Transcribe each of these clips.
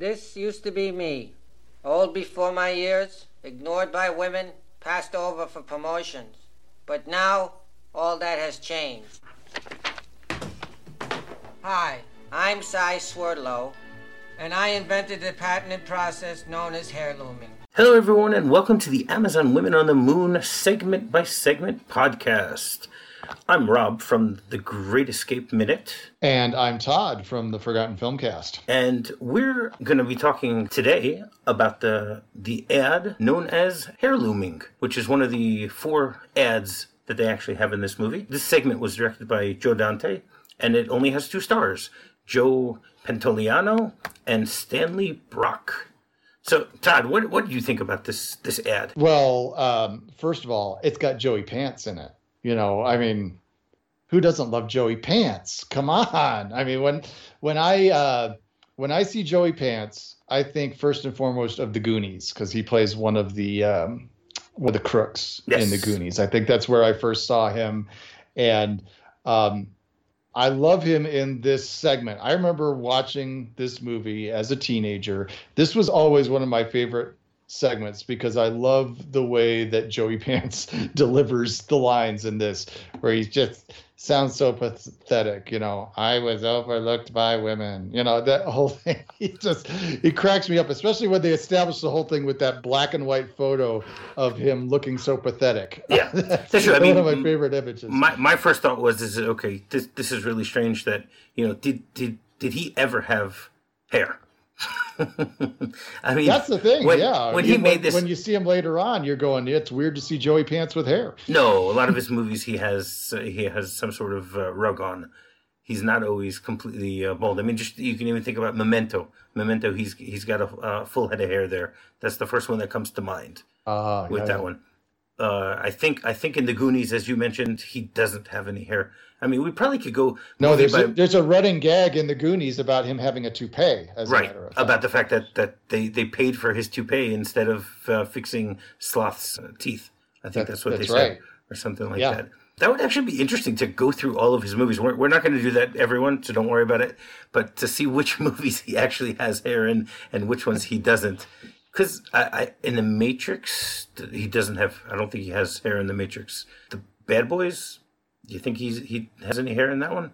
This used to be me. Old before my years, ignored by women, passed over for promotions. But now, all that has changed. Hi, I'm Cy Swerdlow, and I invented the patented process known as hair looming. Hello, everyone, and welcome to the Amazon Women on the Moon segment by segment podcast. I'm Rob from the Great Escape Minute. And I'm Todd from the Forgotten Filmcast. And we're going to be talking today about the the ad known as hair looming, which is one of the four ads that they actually have in this movie. This segment was directed by Joe Dante, and it only has two stars Joe Pantoliano and Stanley Brock. So, Todd, what what do you think about this this ad? Well, um, first of all, it's got Joey Pants in it. You know, I mean, who doesn't love Joey Pants? Come on. I mean, when when I uh, when I see Joey Pants, I think first and foremost of the Goonies because he plays one of the um, one of the crooks yes. in the Goonies. I think that's where I first saw him, and um, I love him in this segment. I remember watching this movie as a teenager. This was always one of my favorite segments because I love the way that Joey Pants delivers the lines in this, where he just sounds so pathetic. You know, I was overlooked by women. You know that whole thing. He just he cracks me up, especially when they establish the whole thing with that black and white photo of him looking so pathetic. Yeah, that's I mean, one of my favorite images. My my first thought was, is okay, this this is really strange that you know did did did he ever have hair? I mean, that's the thing. When, yeah, when he made this, when you see him later on, you're going, "It's weird to see Joey Pants with hair." No, a lot of his movies, he has uh, he has some sort of uh, rug on. He's not always completely uh, bald. I mean, just you can even think about Memento. Memento, he's he's got a full head of hair there. That's the first one that comes to mind uh, with yeah, that yeah. one. Uh, I think I think in the Goonies, as you mentioned, he doesn't have any hair. I mean, we probably could go. No, there's by... a, there's a running gag in the Goonies about him having a toupee. right, a about the fact that that they they paid for his toupee instead of uh, fixing Sloth's uh, teeth. I think that, that's what that's they right. said, or something like yeah. that. That would actually be interesting to go through all of his movies. We're, we're not going to do that, everyone, so don't worry about it. But to see which movies he actually has hair in and which ones he doesn't because I, I, in the Matrix he doesn't have. I don't think he has hair in the Matrix. The Bad Boys. Do you think he's he has any hair in that one?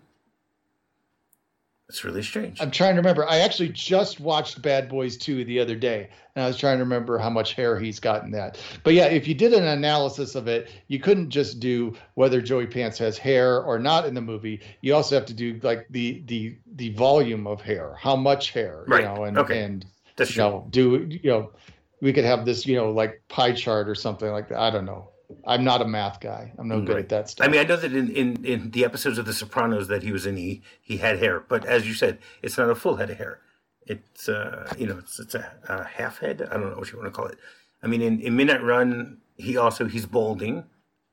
It's really strange. I'm trying to remember. I actually just watched Bad Boys 2 the other day, and I was trying to remember how much hair he's got in that. But yeah, if you did an analysis of it, you couldn't just do whether Joey Pants has hair or not in the movie. You also have to do like the the the volume of hair, how much hair, right. you know, and okay. and that's you know, do you know, we could have this, you know, like pie chart or something like that. I don't know. I'm not a math guy. I'm no right. good at that stuff. I mean, I know that in, in, in the episodes of The Sopranos that he was in, he he had hair, but as you said, it's not a full head of hair. It's uh, you know, it's it's a, a half head. I don't know what you want to call it. I mean, in, in Midnight Run, he also he's balding,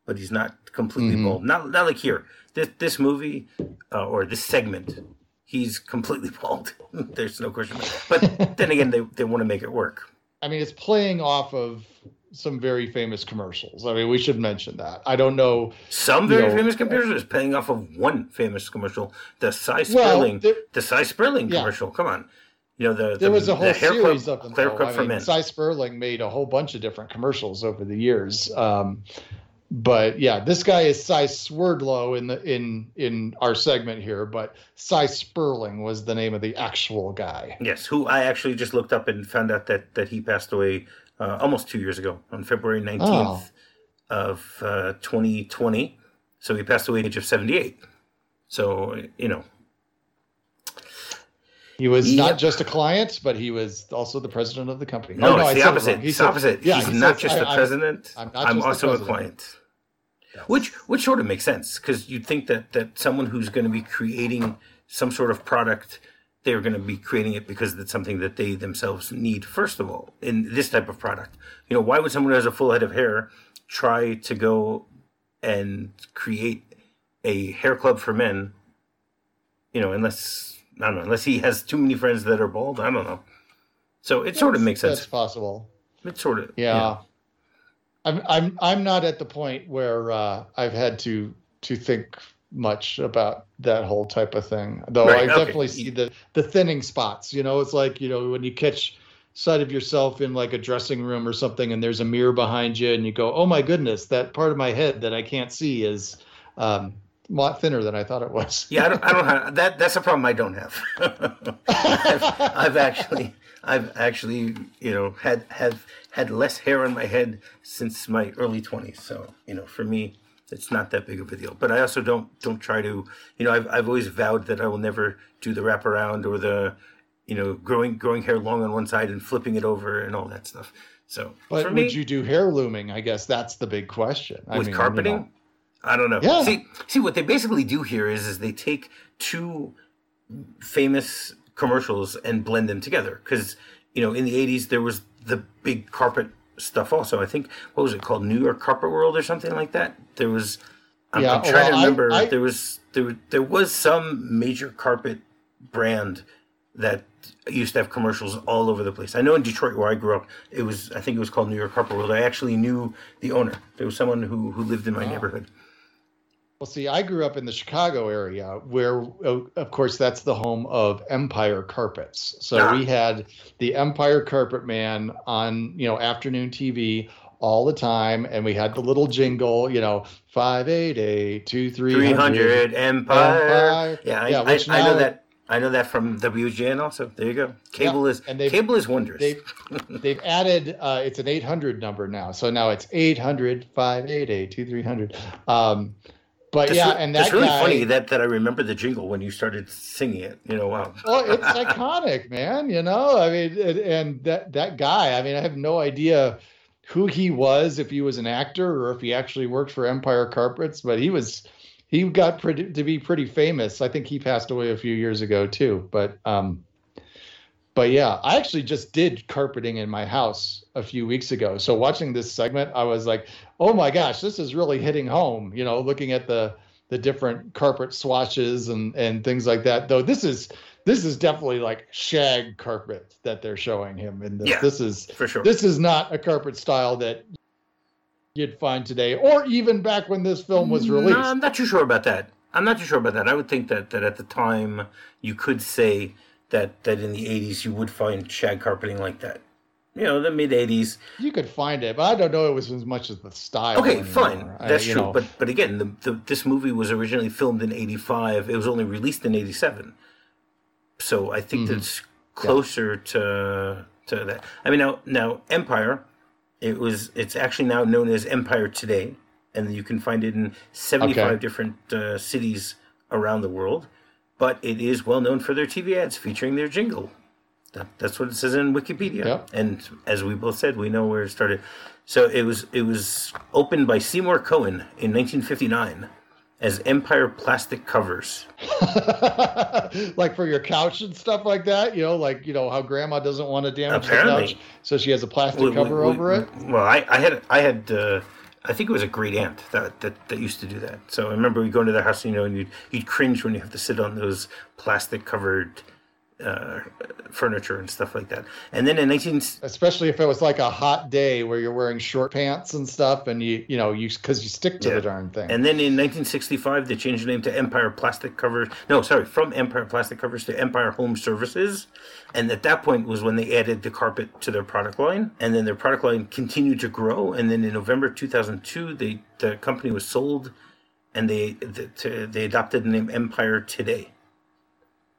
but he's not completely mm-hmm. bald. Not not like here. This this movie uh, or this segment he's completely bald. There's no question. But then again, they, they want to make it work. I mean, it's playing off of some very famous commercials. I mean, we should mention that. I don't know. Some very know, famous commercials is paying off of one famous commercial, the Cy Sperling, well, the Cy Sperling yeah. commercial. Come on. You know, the, there the, was a whole series club, of them. Claire Cook for mean, Men. Cy Sperling made a whole bunch of different commercials over the years. Um, but yeah, this guy is Cy Swerdlow in the in in our segment here, but Cy Sperling was the name of the actual guy. Yes, who I actually just looked up and found out that that he passed away uh, almost two years ago on February nineteenth oh. of uh, 2020. So he passed away at the age of 78. So you know. He was yep. not just a client, but he was also the president of the company. No, oh, no it's the opposite. It He's the opposite. Yeah, He's he not says, just the president. I'm, I'm, I'm also a client. Which which sort of makes sense because you'd think that that someone who's going to be creating some sort of product, they're going to be creating it because it's something that they themselves need. First of all, in this type of product, you know, why would someone who has a full head of hair try to go and create a hair club for men? You know, unless I don't know, unless he has too many friends that are bald. I don't know. So it sort of makes sense. That's possible. It sort of yeah. yeah. I'm I'm I'm not at the point where uh, I've had to to think much about that whole type of thing. Though right, I okay. definitely see the the thinning spots. You know, it's like you know when you catch sight of yourself in like a dressing room or something, and there's a mirror behind you, and you go, "Oh my goodness, that part of my head that I can't see is." Um, lot thinner than I thought it was. yeah, I don't, I don't have that. That's a problem I don't have. I've, I've, actually, I've actually, you know, had have had less hair on my head since my early twenties. So, you know, for me, it's not that big of a deal. But I also don't don't try to, you know, I've I've always vowed that I will never do the wraparound or the, you know, growing growing hair long on one side and flipping it over and all that stuff. So, but would me, you do hair looming? I guess that's the big question. I with mean, carpeting, you know. I don't know. Yeah. See, see what they basically do here is is they take two famous commercials and blend them together because you know in the 80s there was the big carpet stuff also. I think what was it called, New York Carpet World or something like that. There was. I'm, yeah, I'm trying well, to remember. I, I, there was there there was some major carpet brand that used to have commercials all over the place. I know in Detroit where I grew up, it was I think it was called New York Carpet World. I actually knew the owner. There was someone who who lived in my wow. neighborhood. Well, see, I grew up in the Chicago area where, of course, that's the home of Empire Carpets. So ah. we had the Empire Carpet Man on, you know, afternoon TV all the time. And we had the little jingle, you know, 588 2300 Empire. Empire. Yeah, yeah I, I, I, know that. I know that from WGN also. There you go. Cable yeah, is and cable is wondrous. They've, they've added uh, it's an 800 number now. So now it's 800 588 2300. Um, but that's yeah, re- and that's really guy, funny that that I remember the jingle when you started singing it. You know, wow. well, it's iconic, man. You know, I mean, and that that guy. I mean, I have no idea who he was, if he was an actor or if he actually worked for Empire Carpets, but he was he got pretty, to be pretty famous. I think he passed away a few years ago too. But um, but yeah, I actually just did carpeting in my house a few weeks ago. So watching this segment, I was like, "Oh my gosh, this is really hitting home." You know, looking at the the different carpet swatches and and things like that. Though this is this is definitely like shag carpet that they're showing him in this. Yeah, this is for sure. This is not a carpet style that you'd find today, or even back when this film was released. No, I'm not too sure about that. I'm not too sure about that. I would think that that at the time you could say that that in the 80s you would find shag carpeting like that. You know, the mid 80s. You could find it, but I don't know it was as much as the style. Okay, anymore. fine. That's I, true. Know. But but again, the, the, this movie was originally filmed in 85. It was only released in 87. So I think mm-hmm. that's closer yeah. to to that. I mean now now Empire it was it's actually now known as Empire Today and you can find it in 75 okay. different uh, cities around the world but it is well known for their TV ads featuring their jingle. That, that's what it says in Wikipedia. Yep. And as we both said, we know where it started. So it was it was opened by Seymour Cohen in 1959 as Empire plastic covers. like for your couch and stuff like that, you know, like you know how grandma doesn't want to damage Apparently. the couch, so she has a plastic we, cover we, over it. Well, I, I had I had uh, I think it was a great aunt that, that, that used to do that. So I remember we go into their house, you know, and you'd, you'd cringe when you have to sit on those plastic covered uh, furniture and stuff like that. And then in 19 especially if it was like a hot day where you're wearing short pants and stuff and you you know you cuz you stick to yeah. the darn thing. And then in 1965 they changed the name to Empire Plastic Covers. No, sorry, from Empire Plastic Covers to Empire Home Services. And at that point was when they added the carpet to their product line and then their product line continued to grow and then in November 2002 they the company was sold and they the, they adopted the name Empire Today.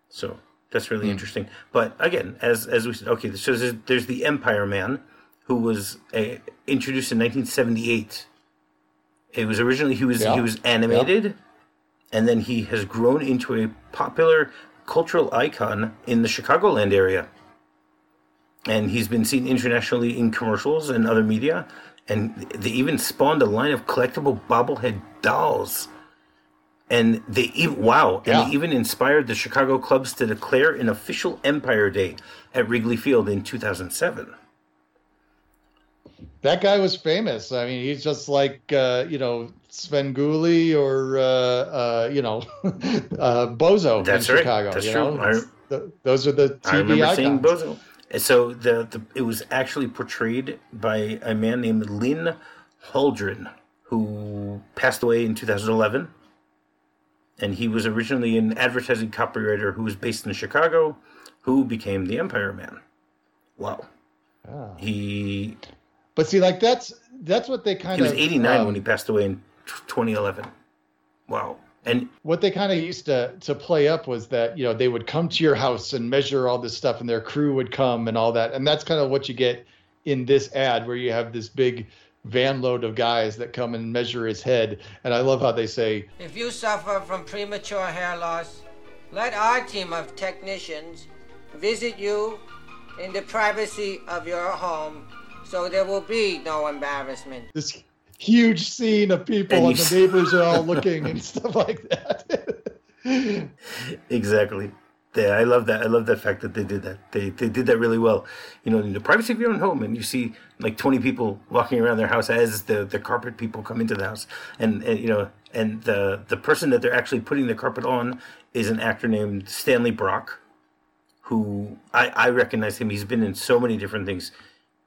So that's really mm. interesting. But again, as as we said, okay, so there's, there's the Empire Man, who was a, introduced in 1978. It was originally he was yeah. he was animated, yeah. and then he has grown into a popular cultural icon in the Chicagoland area. And he's been seen internationally in commercials and other media, and they even spawned a line of collectible bobblehead dolls and they even wow, and they even inspired the Chicago Cubs to declare an official Empire Day at Wrigley Field in 2007. That guy was famous. I mean, he's just like uh, you know Svengoolie or uh, uh, you know uh, Bozo That's in right. Chicago. That's true. I, the, those are the TV I remember icons. seeing Bozo. And so the, the it was actually portrayed by a man named Lynn Hauldren, who passed away in 2011 and he was originally an advertising copywriter who was based in Chicago, who became the Empire Man. Wow. Oh. He. But see, like that's that's what they kind of. He was 89 um, when he passed away in 2011. Wow. And what they kind of used to to play up was that you know they would come to your house and measure all this stuff, and their crew would come and all that, and that's kind of what you get in this ad where you have this big van load of guys that come and measure his head. And I love how they say, If you suffer from premature hair loss, let our team of technicians visit you in the privacy of your home so there will be no embarrassment. This huge scene of people and, and the neighbors are all looking and stuff like that. exactly. Yeah, I love that. I love the fact that they did that. They they did that really well. You know, in the privacy of your own home, and you see like twenty people walking around their house as the the carpet people come into the house, and, and you know, and the the person that they're actually putting the carpet on is an actor named Stanley Brock, who I I recognize him. He's been in so many different things.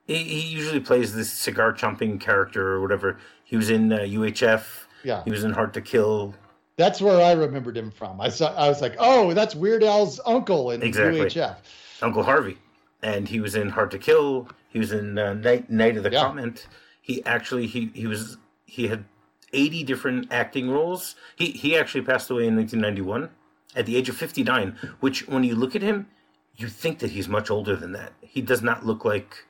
He, he usually plays this cigar chomping character or whatever. He was in uh, UHF. Yeah. He was in Hard to Kill. That's where I remembered him from. I saw. I was like, oh, that's Weird Al's uncle in exactly. UHF. Uncle Harvey, and he was in Hard to Kill. He was in uh, Night Night of the yeah. Comet. He actually he he was he had eighty different acting roles. He he actually passed away in 1991 at the age of 59. Which, when you look at him, you think that he's much older than that. He does not look like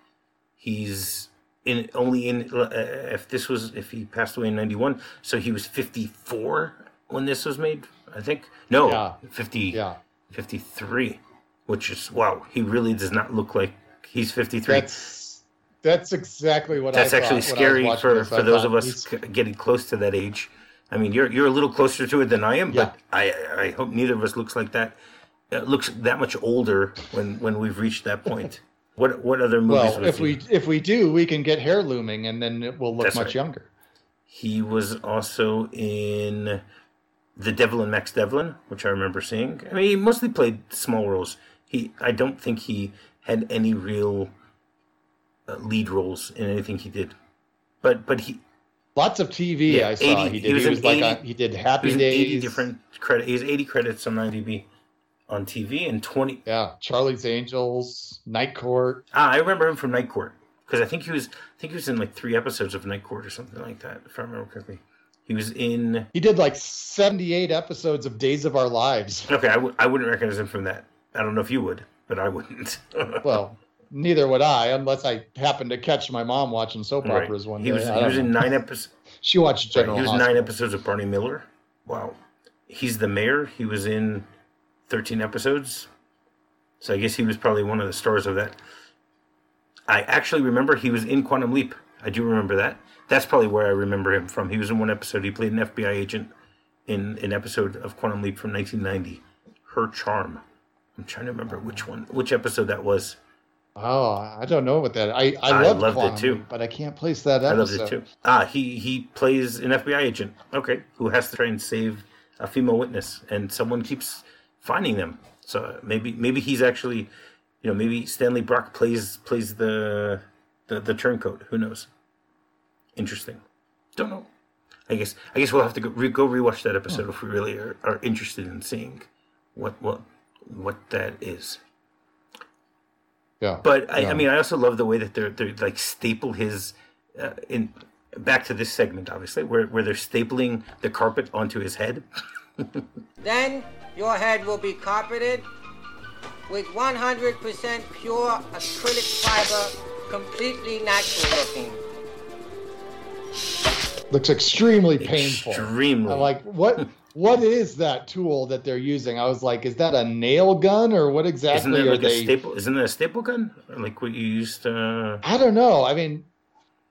he's in only in uh, if this was if he passed away in 91 so he was 54 when this was made. I think no, yeah. fifty, yeah, fifty three, which is wow. He really does not look like he's fifty three. That's that's exactly what. I thought. That's actually scary for for those of us getting close to that age. I mean, you're you're a little closer to it than I am, yeah. but I I hope neither of us looks like that. Uh, looks that much older when when we've reached that point. What what other movies? Well, if we if we do, we can get hair looming, and then it will look That's much right. younger. He was also in the Devil and Max Devlin, which I remember seeing. I mean, he mostly played small roles. He, I don't think he had any real uh, lead roles in anything he did. But, but he. Lots of TV yeah, I saw 80, he did. He was, he was like 80, a, he did Happy he Days. Eighty different credit. He has eighty credits on IMDb on TV and twenty. Yeah, Charlie's Angels, Night Court. Ah, I remember him from Night Court because I think he was. I think he was in like three episodes of Night Court or something like that, if I remember correctly. He was in. He did like 78 episodes of Days of Our Lives. Okay, I w- I wouldn't recognize him from that. I don't know if you would, but I wouldn't. well, neither would I, unless I happened to catch my mom watching soap right. operas one he day. Was, he was in nine episodes. she watched General. Right, he was Hospital. nine episodes of Barney Miller. Wow, he's the mayor. He was in 13 episodes. So I guess he was probably one of the stars of that. I actually remember he was in Quantum Leap. I do remember that. That's probably where I remember him from. He was in one episode. He played an FBI agent in an episode of Quantum Leap from 1990. Her Charm. I'm trying to remember which one, which episode that was. Oh, I don't know what that. I I, loved, loved Quantum it too, but I can't place that episode. I loved it too. Ah, he he plays an FBI agent. Okay, who has to try and save a female witness, and someone keeps finding them. So maybe maybe he's actually, you know, maybe Stanley Brock plays plays the the, the turncoat. Who knows? Interesting. Don't know. I guess I guess we'll have to go, re- go rewatch that episode oh. if we really are, are interested in seeing what what what that is. Yeah. But I, yeah. I mean, I also love the way that they're they're like staple his uh, in back to this segment, obviously, where where they're stapling the carpet onto his head. then your head will be carpeted with 100% pure acrylic fiber, completely natural looking. Looks extremely painful. Extremely. I'm like, what? what is that tool that they're using? I was like, is that a nail gun or what exactly isn't are like they? A staple, isn't it a staple gun? Like what you used to. I don't know. I mean,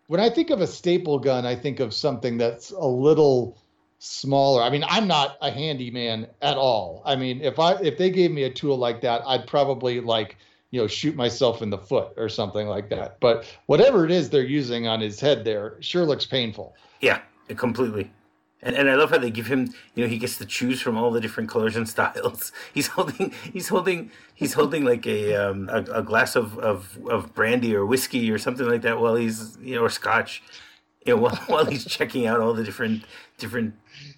when I think of a staple gun, I think of something that's a little smaller. I mean, I'm not a handyman at all. I mean, if I if they gave me a tool like that, I'd probably like you know shoot myself in the foot or something like that. But whatever it is they're using on his head there sure looks painful. Yeah, completely. And, and I love how they give him, you know, he gets to choose from all the different colors and styles. He's holding, he's holding, he's holding like a um, a, a, glass of, of, of brandy or whiskey or something like that while he's, you know, or scotch, you know, while, while he's checking out all the different different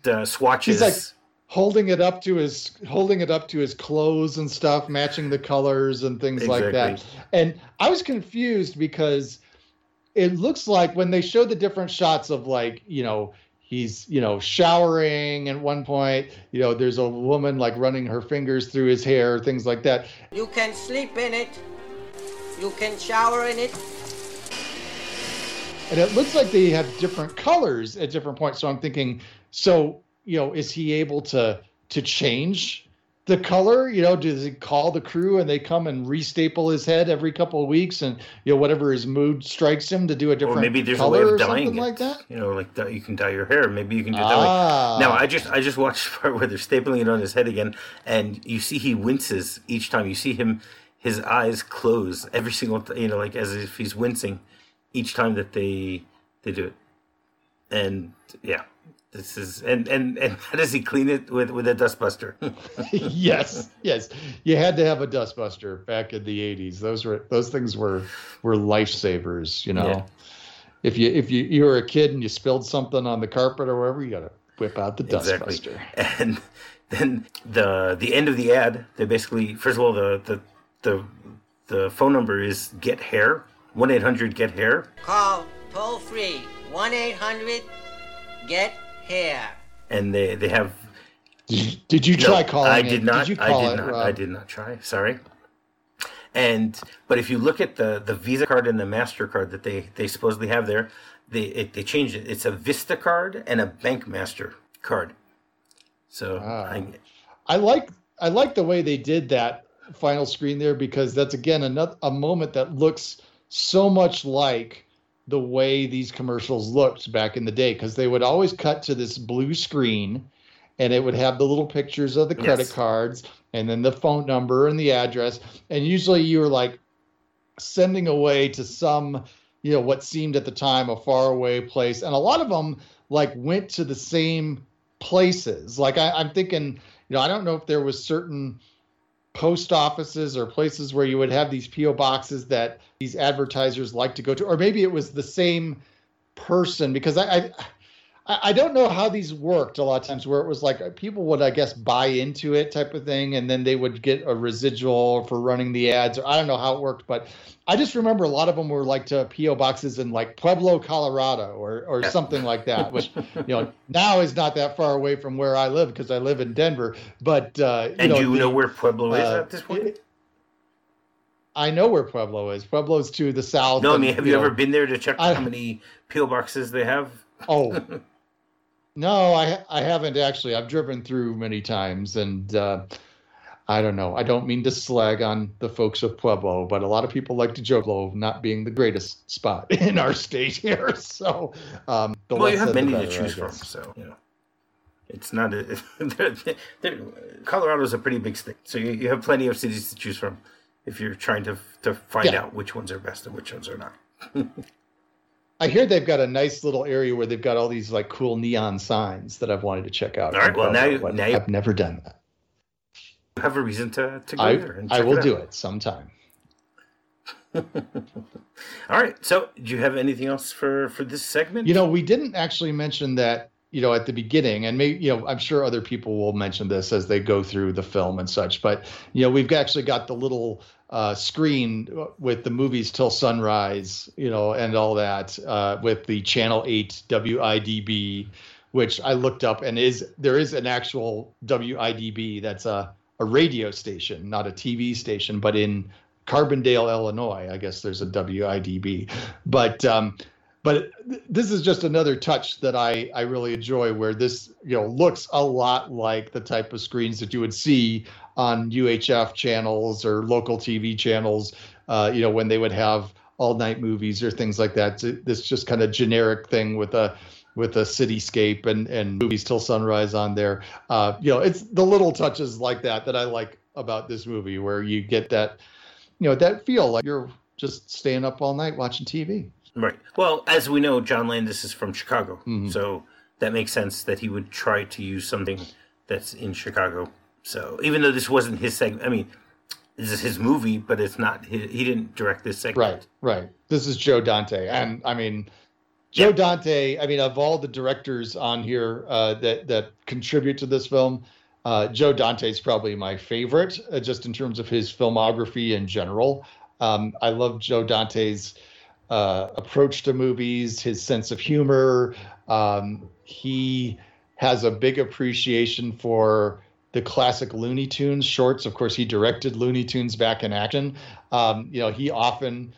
uh, swatches. He's like, holding it up to his holding it up to his clothes and stuff, matching the colors and things exactly. like that. And I was confused because it looks like when they show the different shots of like, you know, he's, you know, showering at one point, you know, there's a woman like running her fingers through his hair, things like that. You can sleep in it. You can shower in it. And it looks like they have different colors at different points. So I'm thinking, so you know, is he able to to change the color? You know, does he call the crew and they come and restaple his head every couple of weeks and you know whatever his mood strikes him to do a different or maybe there's a way of dyeing it. like that. You know, like that you can dye your hair. Maybe you can do ah. that. Now I just I just watched part where they're stapling it on his head again, and you see he winces each time. You see him his eyes close every single you know like as if he's wincing each time that they they do it. And yeah, this is and and and how does he clean it with with a dustbuster? yes, yes. You had to have a dustbuster back in the '80s. Those were those things were were lifesavers. You know, yeah. if you if you you were a kid and you spilled something on the carpet or wherever, you got to whip out the dustbuster. Exactly. And then the the end of the ad, they basically first of all the the the the phone number is get hair one eight hundred get hair. Call toll free one eight hundred get hair. And they they have. Did you, try no, calling? I did not. Did I did it, not. Rob? I did not try. Sorry. And but if you look at the the Visa card and the Mastercard that they they supposedly have there, they it, they changed it. It's a Vista card and a Bank Master card. So ah. I, I like I like the way they did that final screen there because that's again another a moment that looks so much like the way these commercials looked back in the day because they would always cut to this blue screen and it would have the little pictures of the credit yes. cards and then the phone number and the address and usually you were like sending away to some you know what seemed at the time a faraway place and a lot of them like went to the same places like I, i'm thinking you know i don't know if there was certain post offices or places where you would have these PO boxes that these advertisers like to go to, or maybe it was the same person because I, I I don't know how these worked a lot of times where it was like people would, I guess, buy into it type of thing, and then they would get a residual for running the ads. Or I don't know how it worked, but I just remember a lot of them were like to PO boxes in like Pueblo, Colorado, or or something like that, which you know now is not that far away from where I live because I live in Denver. But uh, you and know, you the, know where Pueblo is uh, at this point. It, I know where Pueblo is. Pueblo's to the south. No, I mean, have you, you know, ever been there to check I, how many PO boxes they have? Oh, No, I I haven't actually. I've driven through many times, and uh, I don't know. I don't mean to slag on the folks of Pueblo, but a lot of people like to joke of not being the greatest spot in our state here. So, um, well, you have many better, to choose from, so you know. It's not a. they're, they're, Colorado's a pretty big state, so you, you have plenty of cities to choose from if you're trying to to find yeah. out which ones are best and which ones are not. I hear they've got a nice little area where they've got all these like cool neon signs that I've wanted to check out. All right, well now, you, now you, I've never done that. You have a reason to, to go I, there. I will it do it sometime. all right. So, do you have anything else for for this segment? You know, we didn't actually mention that. You know, at the beginning, and maybe you know, I'm sure other people will mention this as they go through the film and such. But you know, we've actually got the little uh, screen with the movies till sunrise, you know, and all that uh, with the Channel Eight WIDB, which I looked up and is there is an actual WIDB that's a a radio station, not a TV station, but in Carbondale, Illinois, I guess there's a WIDB, but. Um, but this is just another touch that I, I really enjoy where this you know looks a lot like the type of screens that you would see on UHF channels or local TV channels, uh, you know, when they would have all night movies or things like that. this just kind of generic thing with a with a cityscape and and movies till sunrise on there. Uh, you know, it's the little touches like that that I like about this movie, where you get that, you know, that feel like you're just staying up all night watching TV. Right. Well, as we know, John Landis is from Chicago, mm-hmm. so that makes sense that he would try to use something that's in Chicago so even though this wasn't his segment, I mean, this is his movie, but it's not. His, he didn't direct this segment. Right, right. This is Joe Dante, and I mean, Joe yeah. Dante. I mean, of all the directors on here uh, that that contribute to this film, Uh, Joe Dante is probably my favorite, uh, just in terms of his filmography in general. Um, I love Joe Dante's uh, approach to movies, his sense of humor. Um, he has a big appreciation for the classic Looney Tunes shorts. Of course, he directed Looney Tunes back in action. Um, you know, he often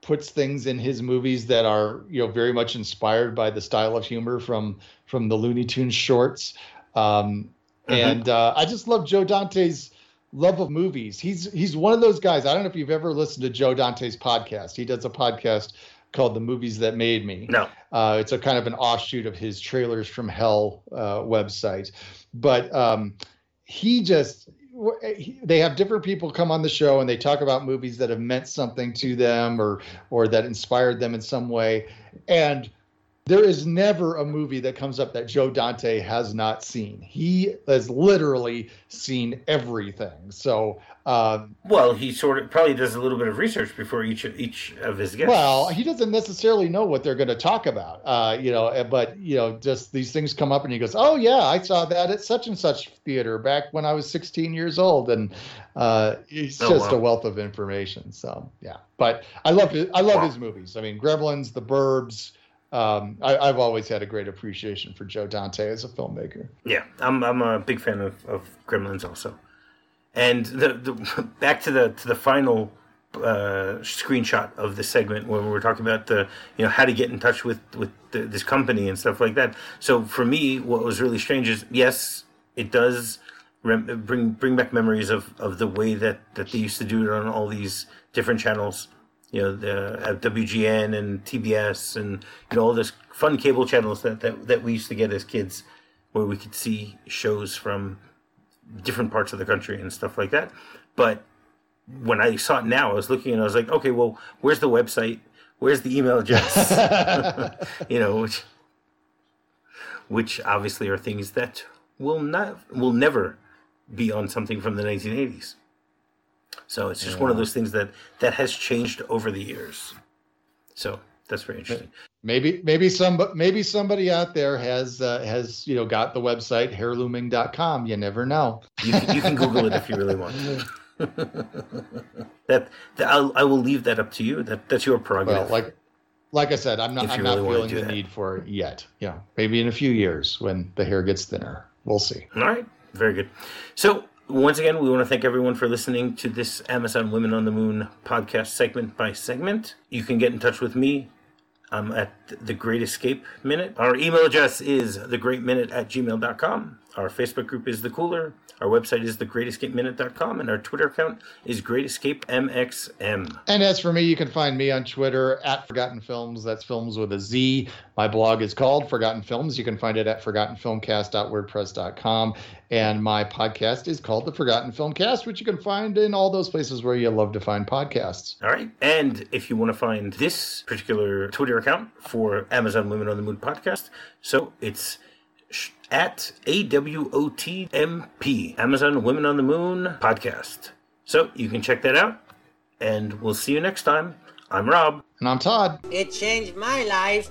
puts things in his movies that are you know very much inspired by the style of humor from from the Looney Tunes shorts. Um, mm-hmm. And uh, I just love Joe Dante's love of movies. He's he's one of those guys. I don't know if you've ever listened to Joe Dante's podcast. He does a podcast called "The Movies That Made Me." No, uh, it's a kind of an offshoot of his Trailers from Hell uh, website. But um, he just they have different people come on the show and they talk about movies that have meant something to them or or that inspired them in some way and there is never a movie that comes up that Joe Dante has not seen. He has literally seen everything. So, um, well, he sort of probably does a little bit of research before each of, each of his guests. Well, he doesn't necessarily know what they're going to talk about, uh, you know. Eh, but you know, just these things come up, and he goes, "Oh yeah, I saw that at such and such theater back when I was 16 years old," and uh, it's oh, just wow. a wealth of information. So yeah, but I love I love wow. his movies. I mean, Gremlins, The Burbs um, I, have always had a great appreciation for Joe Dante as a filmmaker. Yeah, I'm I'm a big fan of, of Gremlins also. And the, the back to the to the final uh, screenshot of the segment where we were talking about the you know how to get in touch with with the, this company and stuff like that. So for me, what was really strange is yes, it does rem- bring bring back memories of, of the way that, that they used to do it on all these different channels you know the uh, WGN and TBS and you know all this fun cable channels that, that that we used to get as kids, where we could see shows from different parts of the country and stuff like that. But when I saw it now, I was looking and I was like, okay, well, where's the website? Where's the email address? you know, which which obviously are things that will not will never be on something from the 1980s. So it's just yeah. one of those things that that has changed over the years. So that's very interesting. Maybe maybe some maybe somebody out there has uh, has you know got the website heirlooming.com. You never know. You can, you can Google it if you really want. that, that I'll, I will leave that up to you. That that's your prerogative. Well, like like I said, I'm not I'm really not feeling the that. need for it yet. Yeah, maybe in a few years when the hair gets thinner. We'll see. All right, very good. So once again, we want to thank everyone for listening to this Amazon Women on the Moon podcast segment by segment. You can get in touch with me I'm at the Great Escape Minute. Our email address is thegreatminute at gmail.com. Our Facebook group is The Cooler. Our website is thegreatescapeminute.com, and our Twitter account is greatescapemxm. And as for me, you can find me on Twitter at Forgotten Filmz. That's films with a Z. My blog is called Forgotten Films. You can find it at forgottenfilmcast.wordpress.com. And my podcast is called The Forgotten Filmcast, which you can find in all those places where you love to find podcasts. All right. And if you want to find this particular Twitter account for Amazon Women on the Moon podcast, so it's at AWOTMP, Amazon Women on the Moon podcast. So you can check that out, and we'll see you next time. I'm Rob. And I'm Todd. It changed my life,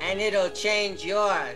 and it'll change yours.